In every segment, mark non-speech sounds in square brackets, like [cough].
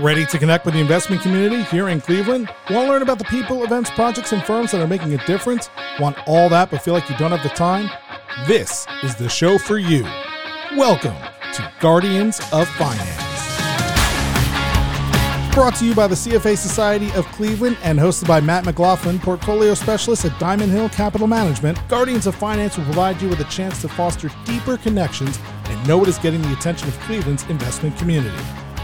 Ready to connect with the investment community here in Cleveland? Want to learn about the people, events, projects, and firms that are making a difference? Want all that but feel like you don't have the time? This is the show for you. Welcome to Guardians of Finance. Brought to you by the CFA Society of Cleveland and hosted by Matt McLaughlin, portfolio specialist at Diamond Hill Capital Management, Guardians of Finance will provide you with a chance to foster deeper connections and know what is getting the attention of Cleveland's investment community.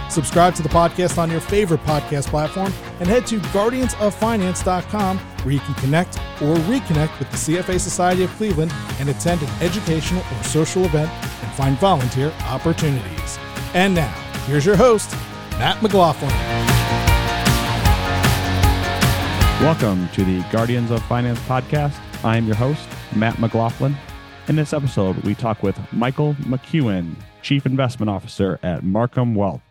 Subscribe to the podcast on your favorite podcast platform and head to guardiansoffinance.com where you can connect or reconnect with the CFA Society of Cleveland and attend an educational or social event and find volunteer opportunities. And now, here's your host, Matt McLaughlin. Welcome to the Guardians of Finance podcast. I am your host, Matt McLaughlin. In this episode, we talk with Michael McKeown, Chief Investment Officer at Marcum Wealth.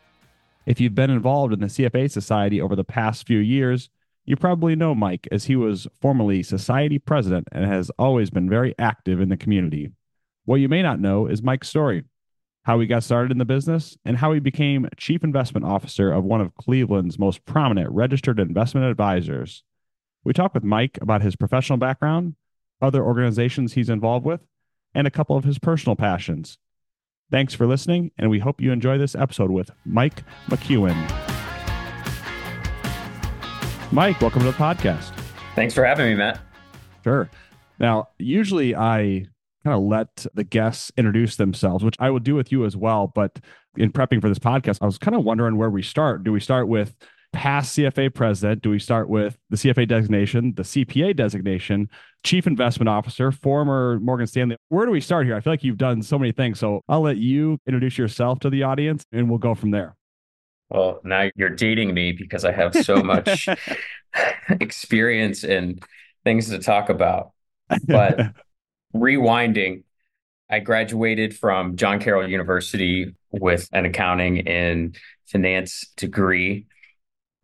If you've been involved in the CFA Society over the past few years, you probably know Mike as he was formerly Society President and has always been very active in the community. What you may not know is Mike's story, how he got started in the business, and how he became Chief Investment Officer of one of Cleveland's most prominent registered investment advisors. We talk with Mike about his professional background, other organizations he's involved with, and a couple of his personal passions. Thanks for listening, and we hope you enjoy this episode with Mike McKeown. Mike, welcome to the podcast. Thanks for having me, Matt. Sure. Now, usually I kind of let the guests introduce themselves, which I will do with you as well. But in prepping for this podcast, I was kind of wondering where we start. Do we start with past CFA president? Do we start with the CFA designation, the CPA designation, chief investment officer, former Morgan Stanley? Where do we start here? I feel like you've done so many things. So I'll let you introduce yourself to the audience and we'll go from there. Well, now you're dating me because I have so much [laughs] [laughs] experience and things to talk about. But [laughs] rewinding, I graduated from John Carroll University with an accounting and finance degree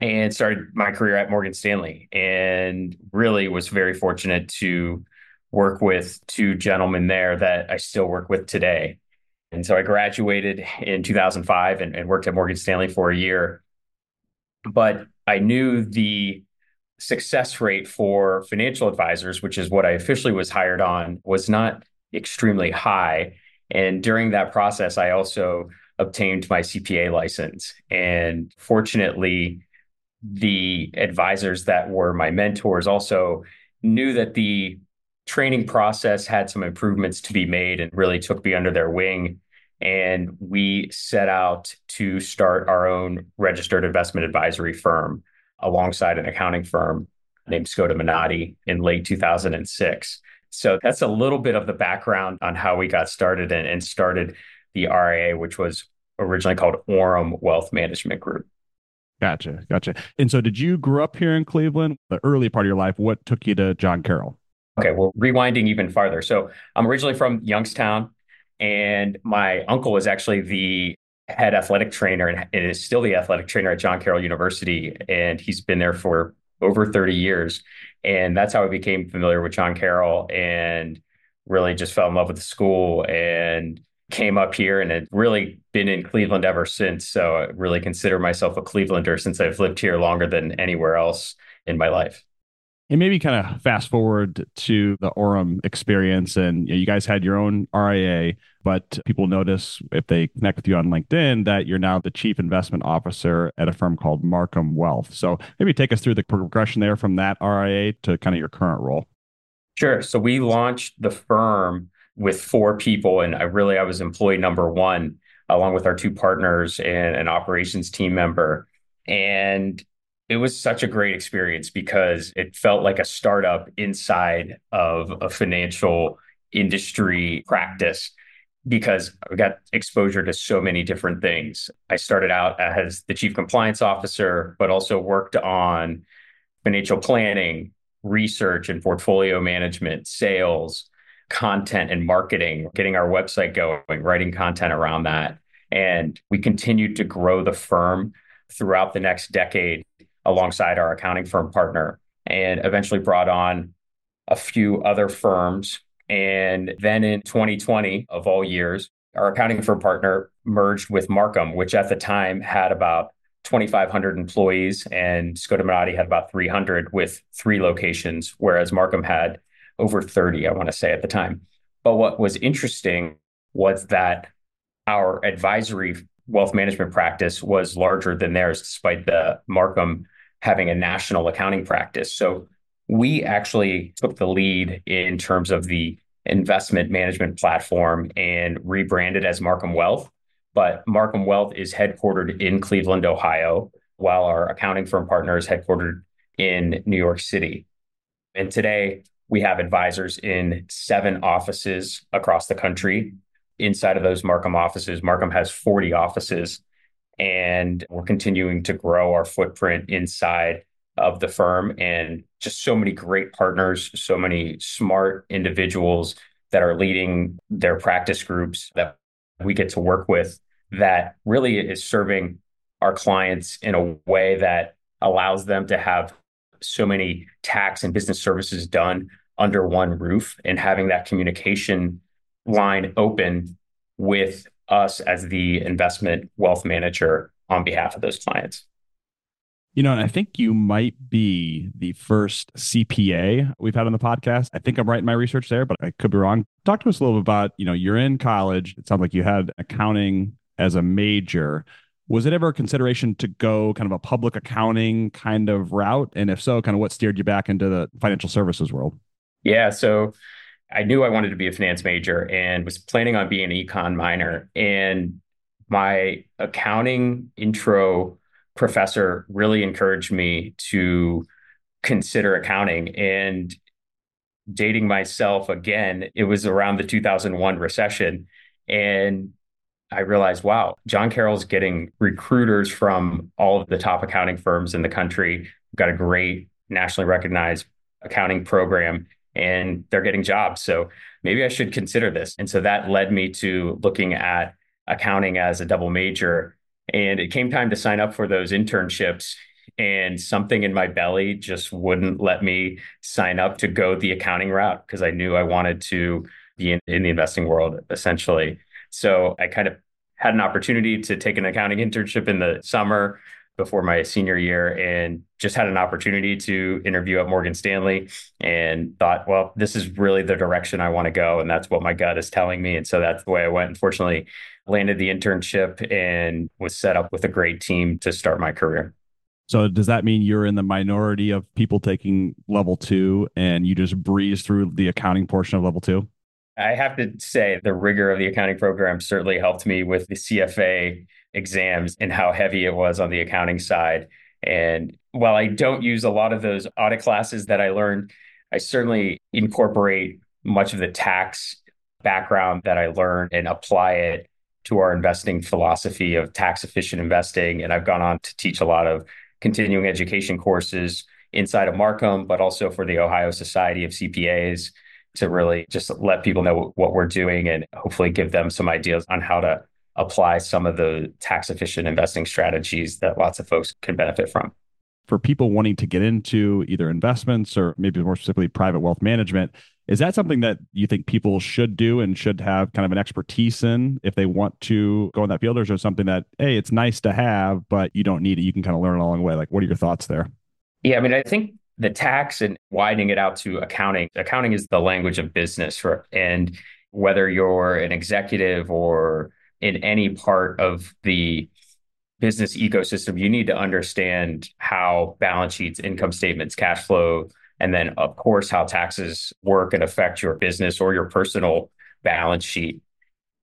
and started my career at Morgan Stanley and really was very fortunate to work with two gentlemen there that I still work with today. And so I graduated in 2005 and, and worked at Morgan Stanley for a year. But I knew the success rate for financial advisors, which is what I officially was hired on, was not extremely high. And during that process, I also obtained my CPA license. And fortunately, the advisors that were my mentors also knew that the training process had some improvements to be made and really took me under their wing. And we set out to start our own registered investment advisory firm alongside an accounting firm named Skoda Minotti in late 2006. So that's a little bit of the background on how we got started and, and started the RIA, which was originally called Aurum Wealth Management Group. Gotcha. Gotcha. And so did you grow up here in Cleveland? The early part of your life, what took you to John Carroll? Okay, well, rewinding even farther. So I'm originally from Youngstown, and my uncle was actually the head athletic trainer and is still the athletic trainer at John Carroll University. And he's been there for over 30 years. And that's how I became familiar with John Carroll and really just fell in love with the school and came up here and had really been in Cleveland ever since. So I really consider myself a Clevelander since I've lived here longer than anywhere else in my life. And maybe kind of fast forward to the Aurum experience, and you, know, you guys had your own RIA, but people notice if they connect with you on LinkedIn that you're now the chief investment officer at a firm called Marcum Wealth. So maybe take us through the progression there from that RIA to kind of your current role. Sure. So we launched the firm with four people, and I really I was employee number one, along with our two partners and an operations team member. And it was such a great experience because it felt like a startup inside of a financial industry practice because I got exposure to so many different things. I started out as the chief compliance officer, but also worked on financial planning, research and portfolio management, sales, content and marketing, getting our website going, writing content around that. And we continued to grow the firm throughout the next decade alongside our accounting firm partner and eventually brought on a few other firms. And then in 2020, of all years, our accounting firm partner merged with Marcum, which at the time had about 2,500 employees, and Skoda Minotti had about 300 with three locations, whereas Marcum had over 30, I want to say at the time. But what was interesting was that our advisory wealth management practice was larger than theirs, despite the Marcum having a national accounting practice. So we actually took the lead in terms of the investment management platform and rebranded as Marcum Wealth. But Marcum Wealth is headquartered in Cleveland, Ohio, while our accounting firm partner is headquartered in New York City. And today we have advisors in seven offices across the country. Inside of those Marcum offices, Marcum has 40 offices, and we're continuing to grow our footprint inside of the firm and just so many great partners, so many smart individuals that are leading their practice groups that we get to work with that really is serving our clients in a way that allows them to have so many tax and business services done under one roof and having that communication line open with us as the investment wealth manager on behalf of those clients. You know, and I think you might be the first CPA we've had on the podcast. I think I'm right in my research there, but I could be wrong. Talk to us a little bit about, you know, you're in college. It sounds like you had accounting as a major. Was it ever a consideration to go kind of a public accounting kind of route? And if so, kind of what steered you back into the financial services world? Yeah. So I knew I wanted to be a finance major and was planning on being an econ minor. And my accounting intro professor really encouraged me to consider accounting and dating myself again it was around the 2001 recession and i realized wow john carroll's getting recruiters from all of the top accounting firms in the country We've got a great nationally recognized accounting program and they're getting jobs so maybe i should consider this and so that led me to looking at accounting as a double major and it came time to sign up for those internships. And something in my belly just wouldn't let me sign up to go the accounting route because I knew I wanted to be in, in the investing world essentially. So I kind of had an opportunity to take an accounting internship in the summer before my senior year and just had an opportunity to interview at Morgan Stanley and thought, well, this is really the direction I want to go. And that's what my gut is telling me. And so that's the way I went. Unfortunately, landed the internship and was set up with a great team to start my career. So does that mean you're in the minority of people taking level two and you just breeze through the accounting portion of level two? I have to say the rigor of the accounting program certainly helped me with the CFA exams and how heavy it was on the accounting side. And while I don't use a lot of those audit classes that I learned, I certainly incorporate much of the tax background that I learned and apply it to our investing philosophy of tax efficient investing. And I've gone on to teach a lot of continuing education courses inside of Marcum, but also for the Ohio Society of CPAs to really just let people know what we're doing and hopefully give them some ideas on how to apply some of the tax efficient investing strategies that lots of folks can benefit from. For people wanting to get into either investments or maybe more specifically private wealth management, is that something that you think people should do and should have kind of an expertise in if they want to go in that field? Or is it something that, hey, it's nice to have, but you don't need it? You can kind of learn along the way. Like, what are your thoughts there? Yeah, I mean, I think the tax and widening it out to accounting, accounting is the language of business. And whether you're an executive or in any part of the business ecosystem, you need to understand how balance sheets, income statements, cash flow, and then, of course, how taxes work and affect your business or your personal balance sheet.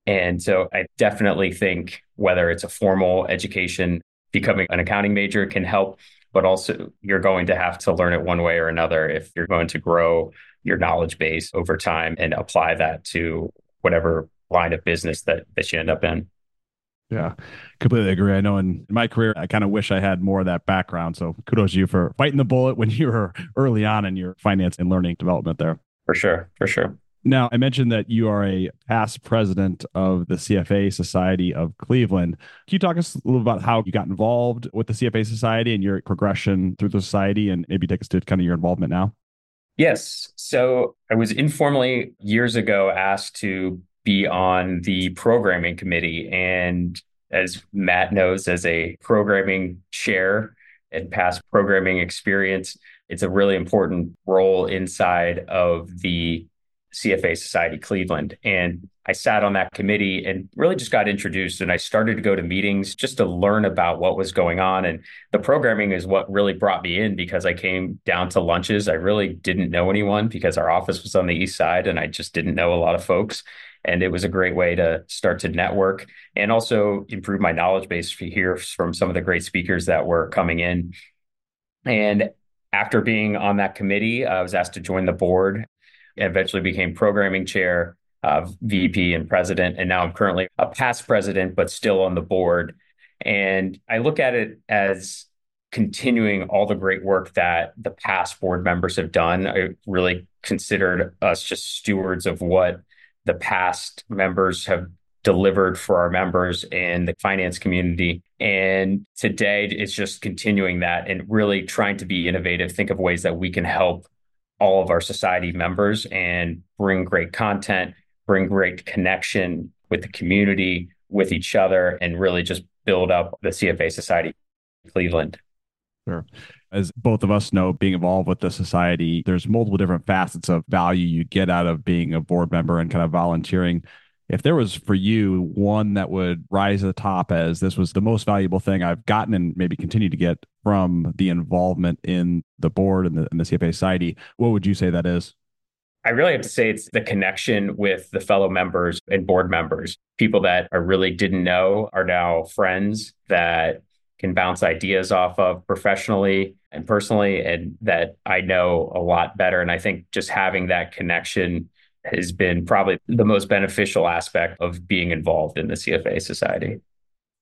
And so I definitely think whether it's a formal education, becoming an accounting major can help, but also you're going to have to learn it one way or another if you're going to grow your knowledge base over time and apply that to whatever line of business that, that you end up in. Yeah, completely agree. I know in my career, I kind of wish I had more of that background. So kudos to you for biting the bullet when you were early on in your finance and learning development there. For sure. For sure. Now, I mentioned that you are a past president of the CFA Society of Cleveland. Can you talk us a little about how you got involved with the CFA Society and your progression through the society and maybe take us to kind of your involvement now? Yes. So I was informally years ago asked to be on the programming committee. And as Matt knows, as a programming chair and past programming experience, it's a really important role inside of the CFA Society Cleveland. And I sat on that committee and really just got introduced and I started to go to meetings just to learn about what was going on. And the programming is what really brought me in because I came down to lunches. I really didn't know anyone because our office was on the east side and I just didn't know a lot of folks. And it was a great way to start to network and also improve my knowledge base hear from some of the great speakers that were coming in. And after being on that committee, I was asked to join the board eventually became programming chair, uh, VP, and president. And now I'm currently a past president, but still on the board. And I look at it as continuing all the great work that the past board members have done. I really considered us just stewards of what the past members have delivered for our members and the finance community. And today it's just continuing that and really trying to be innovative, think of ways that we can help all of our society members and bring great content, bring great connection with the community, with each other, and really just build up the CFA Society Cleveland. Sure. As both of us know, being involved with the society, there's multiple different facets of value you get out of being a board member and kind of volunteering if there was for you one that would rise to the top as this was the most valuable thing I've gotten and maybe continue to get from the involvement in the board and the, and the CFA Society, what would you say that is? I really have to say it's the connection with the fellow members and board members. People that I really didn't know are now friends that can bounce ideas off of professionally and personally, and that I know a lot better. And I think just having that connection has been probably the most beneficial aspect of being involved in the CFA Society.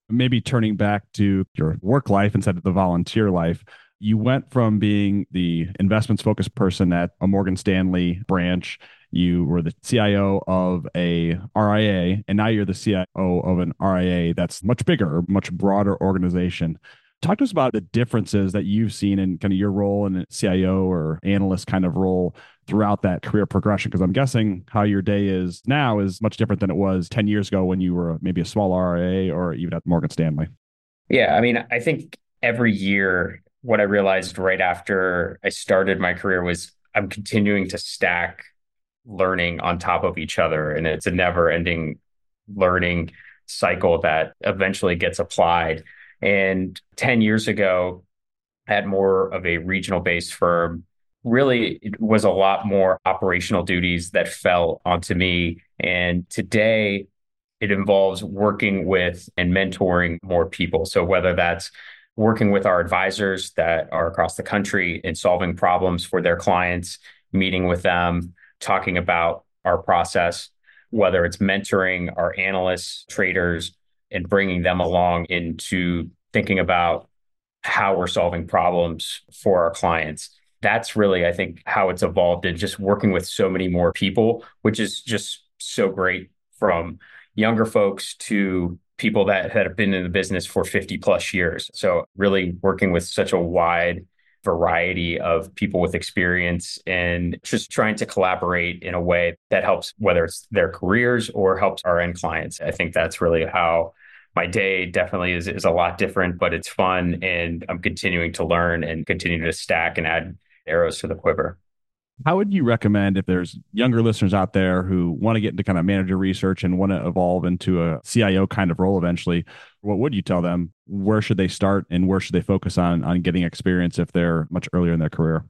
Maybe turning back to your work life instead of the volunteer life, you went from being the investments focused person at a Morgan Stanley branch. You were the CIO of a RIA, and now you're the CIO of an RIA that's much bigger, much broader organization. Talk to us about the differences that you've seen in kind of your role in CIO or analyst kind of role throughout that career progression? Because I'm guessing how your day is now is much different than it was 10 years ago when you were maybe a small RIA or even at Morgan Stanley. Yeah. I mean, I think every year, what I realized right after I started my career was I'm continuing to stack learning on top of each other. And it's a never ending learning cycle that eventually gets applied. And 10 years ago, at more of a regional based firm, really it was a lot more operational duties that fell onto me. And today it involves working with and mentoring more people. So whether that's working with our advisors that are across the country and solving problems for their clients, meeting with them, talking about our process, whether it's mentoring our analysts, traders, and bringing them along into thinking about how we're solving problems for our clients that's really, I think, how it's evolved and just working with so many more people, which is just so great from younger folks to people that, have been in the business for 50 plus years. So, really working with such a wide variety of people with experience and just trying to collaborate in a way that helps, whether it's their careers or helps our end clients. I think that's really how my day definitely is, is a lot different, but it's fun. And I'm continuing to learn and continue to stack and add arrows to the quiver. How would you recommend if there's younger listeners out there who want to get into kind of manager research and want to evolve into a CIO kind of role eventually? What would you tell them? Where should they start and where should they focus on on getting experience if they're much earlier in their career?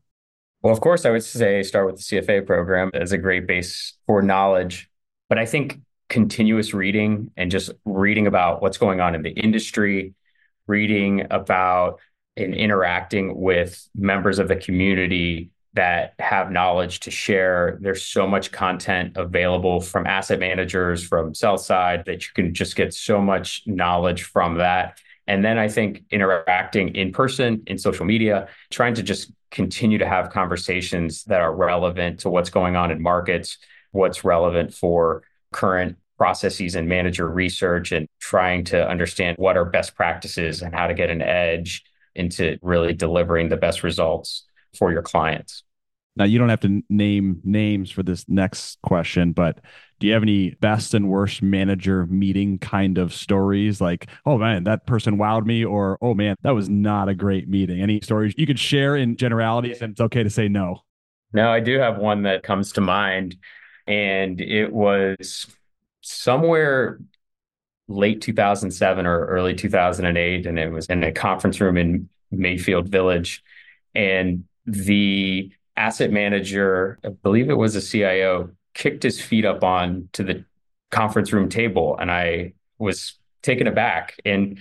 Well, of course, I would say start with the CFA program as a great base for knowledge. But I think continuous reading and just reading about what's going on in the industry, reading about and interacting with members of the community that have knowledge to share. There's so much content available from asset managers, from sell side, that you can just get so much knowledge from that. And then I think interacting in person, in social media, trying to just continue to have conversations that are relevant to what's going on in markets, what's relevant for current processes and manager research, and trying to understand what are best practices and how to get an edge into really delivering the best results for your clients. Now, you don't have to name names for this next question, but Do you have any best and worst manager meeting kind of stories? Like, oh man, that person wowed me, or oh man, that was not a great meeting. Any stories you could share in generalities, and it's okay to say no. No, I do have one that comes to mind, and it was somewhere late 2007 or early 2008, and it was in a conference room in Mayfield Village, and the asset manager, I believe it was a CIO, kicked his feet up on to the conference room table, and I was taken aback. And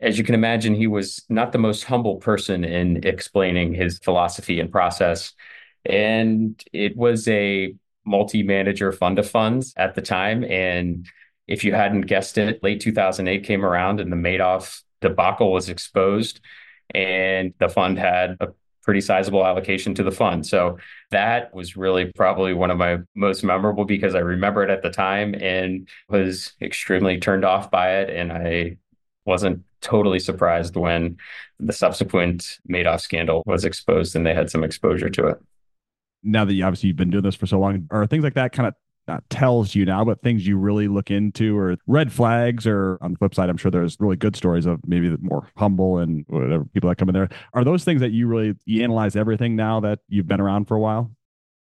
as you can imagine, he was not the most humble person in explaining his philosophy and process. And it was a multi manager fund of funds at the time. And if you hadn't guessed it, late 2008 came around and the Madoff debacle was exposed. And the fund had a pretty sizable allocation to the fund. So that was really probably one of my most memorable because I remember it at the time and was extremely turned off by it. And I wasn't totally surprised when the subsequent Madoff scandal was exposed and they had some exposure to it. Now that you obviously you've been doing this for so long, are things like that kind of uh, not tells you now, but things you really look into or red flags, or on the flip side, I'm sure there's really good stories of maybe the more humble and whatever people that come in there. Are those things that you really you analyze everything now that you've been around for a while?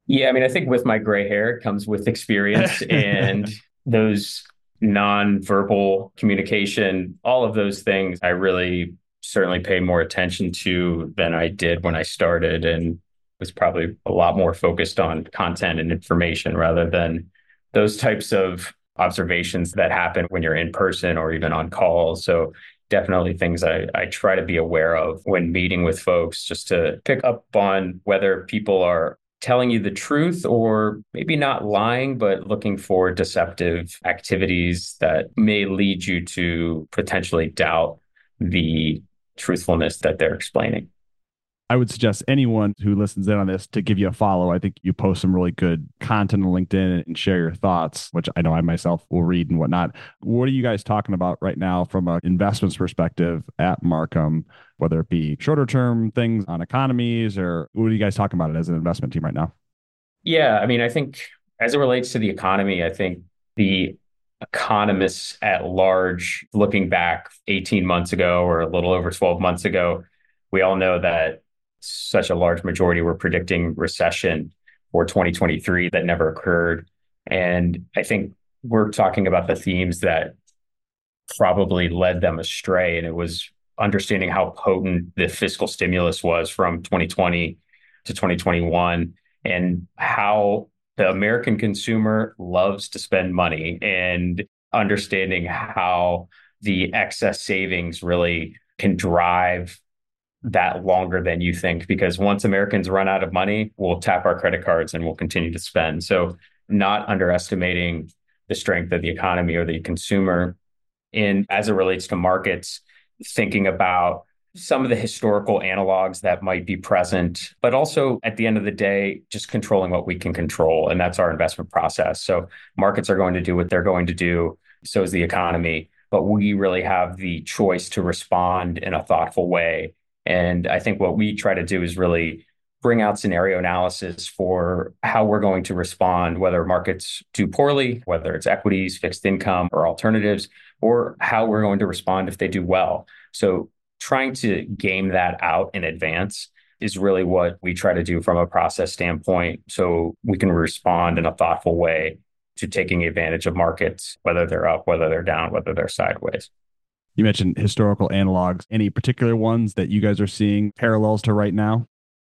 Yeah, I mean, I think with my gray hair it comes with experience [laughs] and those non-verbal communication, all of those things I really certainly pay more attention to than I did when I started and was probably a lot more focused on content and information rather than those types of observations that happen when you're in person or even on calls. So definitely things I, I try to be aware of when meeting with folks just to pick up on whether people are telling you the truth or maybe not lying, but looking for deceptive activities that may lead you to potentially doubt the truthfulness that they're explaining. I would suggest anyone who listens in on this to give you a follow. I think you post some really good content on LinkedIn and share your thoughts, which I know I myself will read and whatnot. What are you guys talking about right now from an investments perspective at Marcum, whether it be shorter term things on economies or what are you guys talking about it as an investment team right now? Yeah, I mean, I think as it relates to the economy, I think the economists at large, looking back 18 months ago or a little over 12 months ago, we all know that such a large majority were predicting recession for 2023 that never occurred. And I think we're talking about the themes that probably led them astray. And it was understanding how potent the fiscal stimulus was from 2020 to 2021 and how the American consumer loves to spend money and understanding how the excess savings really can drive that longer than you think because once Americans run out of money, we'll tap our credit cards and we'll continue to spend. So, not underestimating the strength of the economy or the consumer. And as it relates to markets, thinking about some of the historical analogs that might be present, but also at the end of the day, just controlling what we can control. And that's our investment process. So, markets are going to do what they're going to do. So is the economy. But we really have the choice to respond in a thoughtful way and I think what we try to do is really bring out scenario analysis for how we're going to respond, whether markets do poorly, whether it's equities, fixed income, or alternatives, or how we're going to respond if they do well. So trying to game that out in advance is really what we try to do from a process standpoint so we can respond in a thoughtful way to taking advantage of markets, whether they're up, whether they're down, whether they're sideways. You mentioned historical analogs. Any particular ones that you guys are seeing parallels to right now?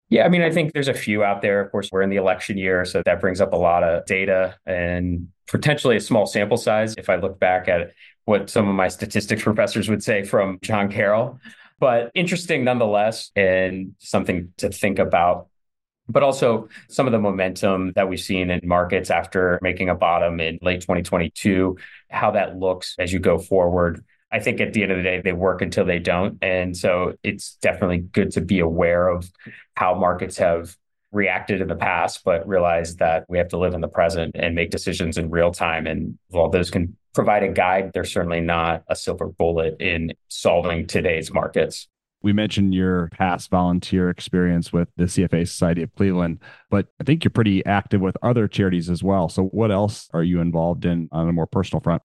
Yeah, I mean, I think there's a few out there. Of course, we're in the election year, so that brings up a lot of data and potentially a small sample size. If I look back at what some of my statistics professors would say from John Carroll, but interesting nonetheless, and something to think about. But also some of the momentum that we've seen in markets after making a bottom in late 2022, how that looks as you go forward. I think at the end of the day, they work until they don't. And so it's definitely good to be aware of how markets have reacted in the past, but realize that we have to live in the present and make decisions in real time. And while those can provide a guide, they're certainly not a silver bullet in solving today's markets. We mentioned your past volunteer experience with the CFA Society of Cleveland, but I think you're pretty active with other charities as well. So, what else are you involved in on a more personal front?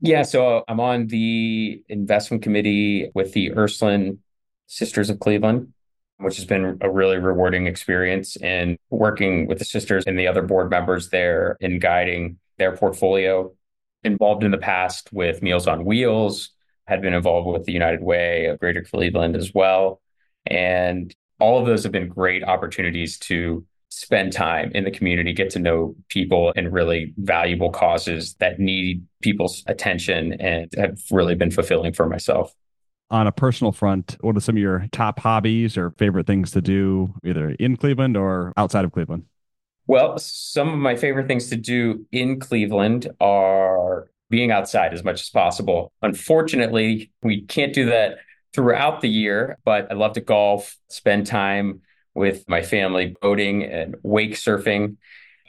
Yeah, so uh, I'm on the investment committee with the Ursuline Sisters of Cleveland, which has been a really rewarding experience in working with the sisters and the other board members there in guiding their portfolio. Involved in the past with Meals on Wheels, had been involved with the United Way of Greater Cleveland as well. And all of those have been great opportunities to spend time in the community, get to know people and really valuable causes that need people's attention and have really been fulfilling for myself. On a personal front, what are some of your top hobbies or favorite things to do, either in Cleveland or outside of Cleveland? Well, some of my favorite things to do in Cleveland are being outside as much as possible. Unfortunately, we can't do that throughout the year, but I love to golf, spend time with my family boating and wake surfing.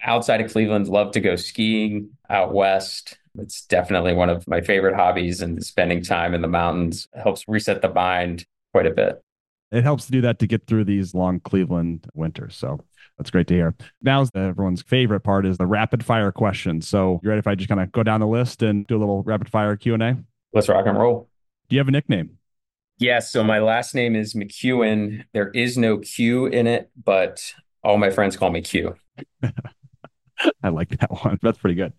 Outside of Cleveland, love to go skiing out west. It's definitely one of my favorite hobbies, and spending time in the mountains helps reset the mind quite a bit. It helps to do that to get through these long Cleveland winters. So that's great to hear. Now, everyone's favorite part is the rapid fire questions. So, you ready if I just kind of go down the list and do a little rapid fire Q and A? Let's rock and roll. Do you have a nickname? Yes. So my last name is McKeown. There is no Q in it, but all my friends call me Q. [laughs] I like that one. That's pretty good.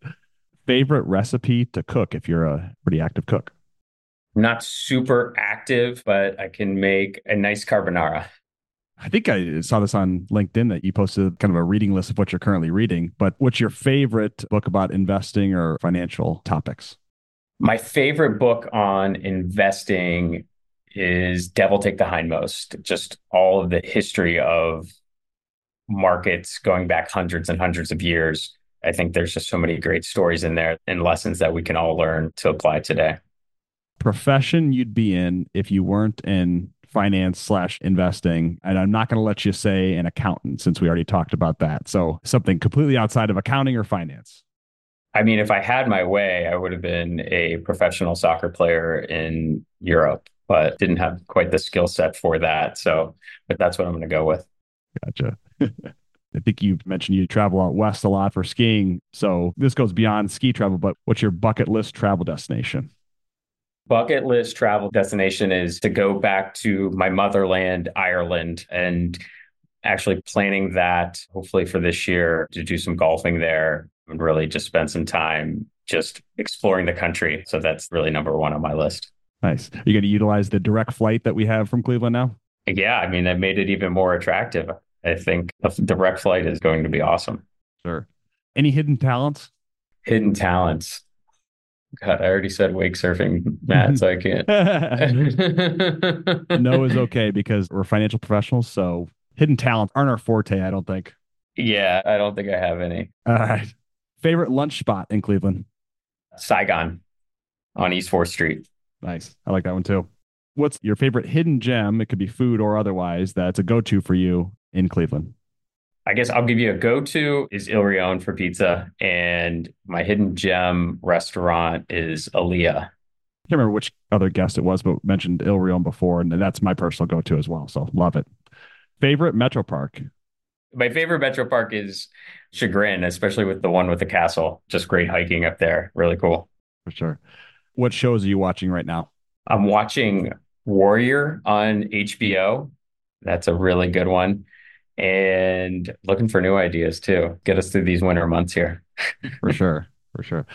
Favorite recipe to cook if you're a pretty active cook? Not super active, but I can make a nice carbonara. I think I saw this on LinkedIn that you posted kind of a reading list of what you're currently reading. But what's your favorite book about investing or financial topics? My favorite book on investing is Devil Take the Hindmost, just all of the history of markets going back hundreds and hundreds of years. I think there's just so many great stories in there and lessons that we can all learn to apply today. Profession you'd be in if you weren't in finance slash investing. And I'm not going to let you say an accountant since we already talked about that. So something completely outside of accounting or finance. I mean, if I had my way, I would have been a professional soccer player in Europe but didn't have quite the skill set for that. So, but that's what I'm going to go with. Gotcha. [laughs] I think you mentioned you travel out west a lot for skiing. So this goes beyond ski travel, but what's your bucket list travel destination? Bucket list travel destination is to go back to my motherland, Ireland, and actually planning that hopefully for this year to do some golfing there and really just spend some time just exploring the country. So that's really number one on my list. Nice. Are you going to utilize the direct flight that we have from Cleveland now? Yeah, I mean, that made it even more attractive. I think a direct flight is going to be awesome. Sure. Any hidden talents? Hidden talents. God, I already said wake surfing, Matt, so I can't. [laughs] [laughs] no is okay because we're financial professionals. So hidden talents aren't our forte, I don't think. Yeah, I don't think I have any. All right. Favorite lunch spot in Cleveland? Saigon on East 4th Street. Nice. I like that one too. What's your favorite hidden gem? It could be food or otherwise that's a go to for you in Cleveland. I guess I'll give you a go to is Il Rione for pizza. And my hidden gem restaurant is Alia. I can't remember which other guest it was, but mentioned Il Rione before. And that's my personal go to as well. So love it. Favorite Metro Park? My favorite Metro Park is Chagrin, especially with the one with the castle. Just great hiking up there. Really cool. For sure. What shows are you watching right now? I'm watching Warrior on HBO. That's a really good one. And looking for new ideas too. Get us through these winter months here. [laughs] for sure. For sure.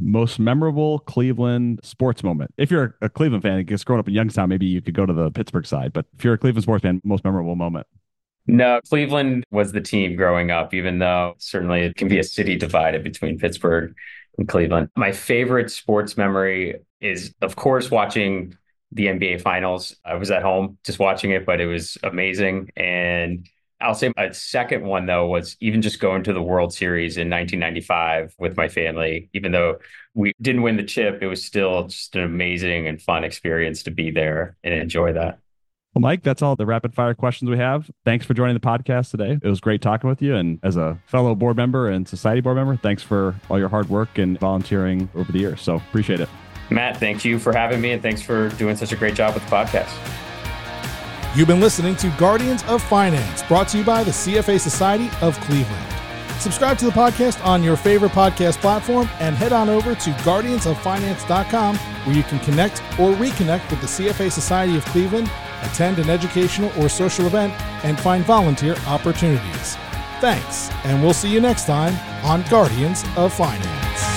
Most memorable Cleveland sports moment. If you're a Cleveland fan, guess growing up in Youngstown, maybe you could go to the Pittsburgh side. But if you're a Cleveland sports fan, most memorable moment. No, Cleveland was the team growing up, even though certainly it can be a city divided between Pittsburgh in Cleveland. My favorite sports memory is, of course, watching the NBA Finals. I was at home just watching it, but it was amazing. And I'll say a second one, though, was even just going to the World Series in 1995 with my family. Even though we didn't win the chip, it was still just an amazing and fun experience to be there and enjoy that. Well, Mike, that's all the rapid fire questions we have. Thanks for joining the podcast today. It was great talking with you. And as a fellow board member and society board member, thanks for all your hard work and volunteering over the years. So appreciate it. Matt, thank you for having me and thanks for doing such a great job with the podcast. You've been listening to Guardians of Finance, brought to you by the CFA Society of Cleveland. Subscribe to the podcast on your favorite podcast platform and head on over to guardiansoffinance.com where you can connect or reconnect with the CFA Society of Cleveland attend an educational or social event, and find volunteer opportunities. Thanks, and we'll see you next time on Guardians of Finance.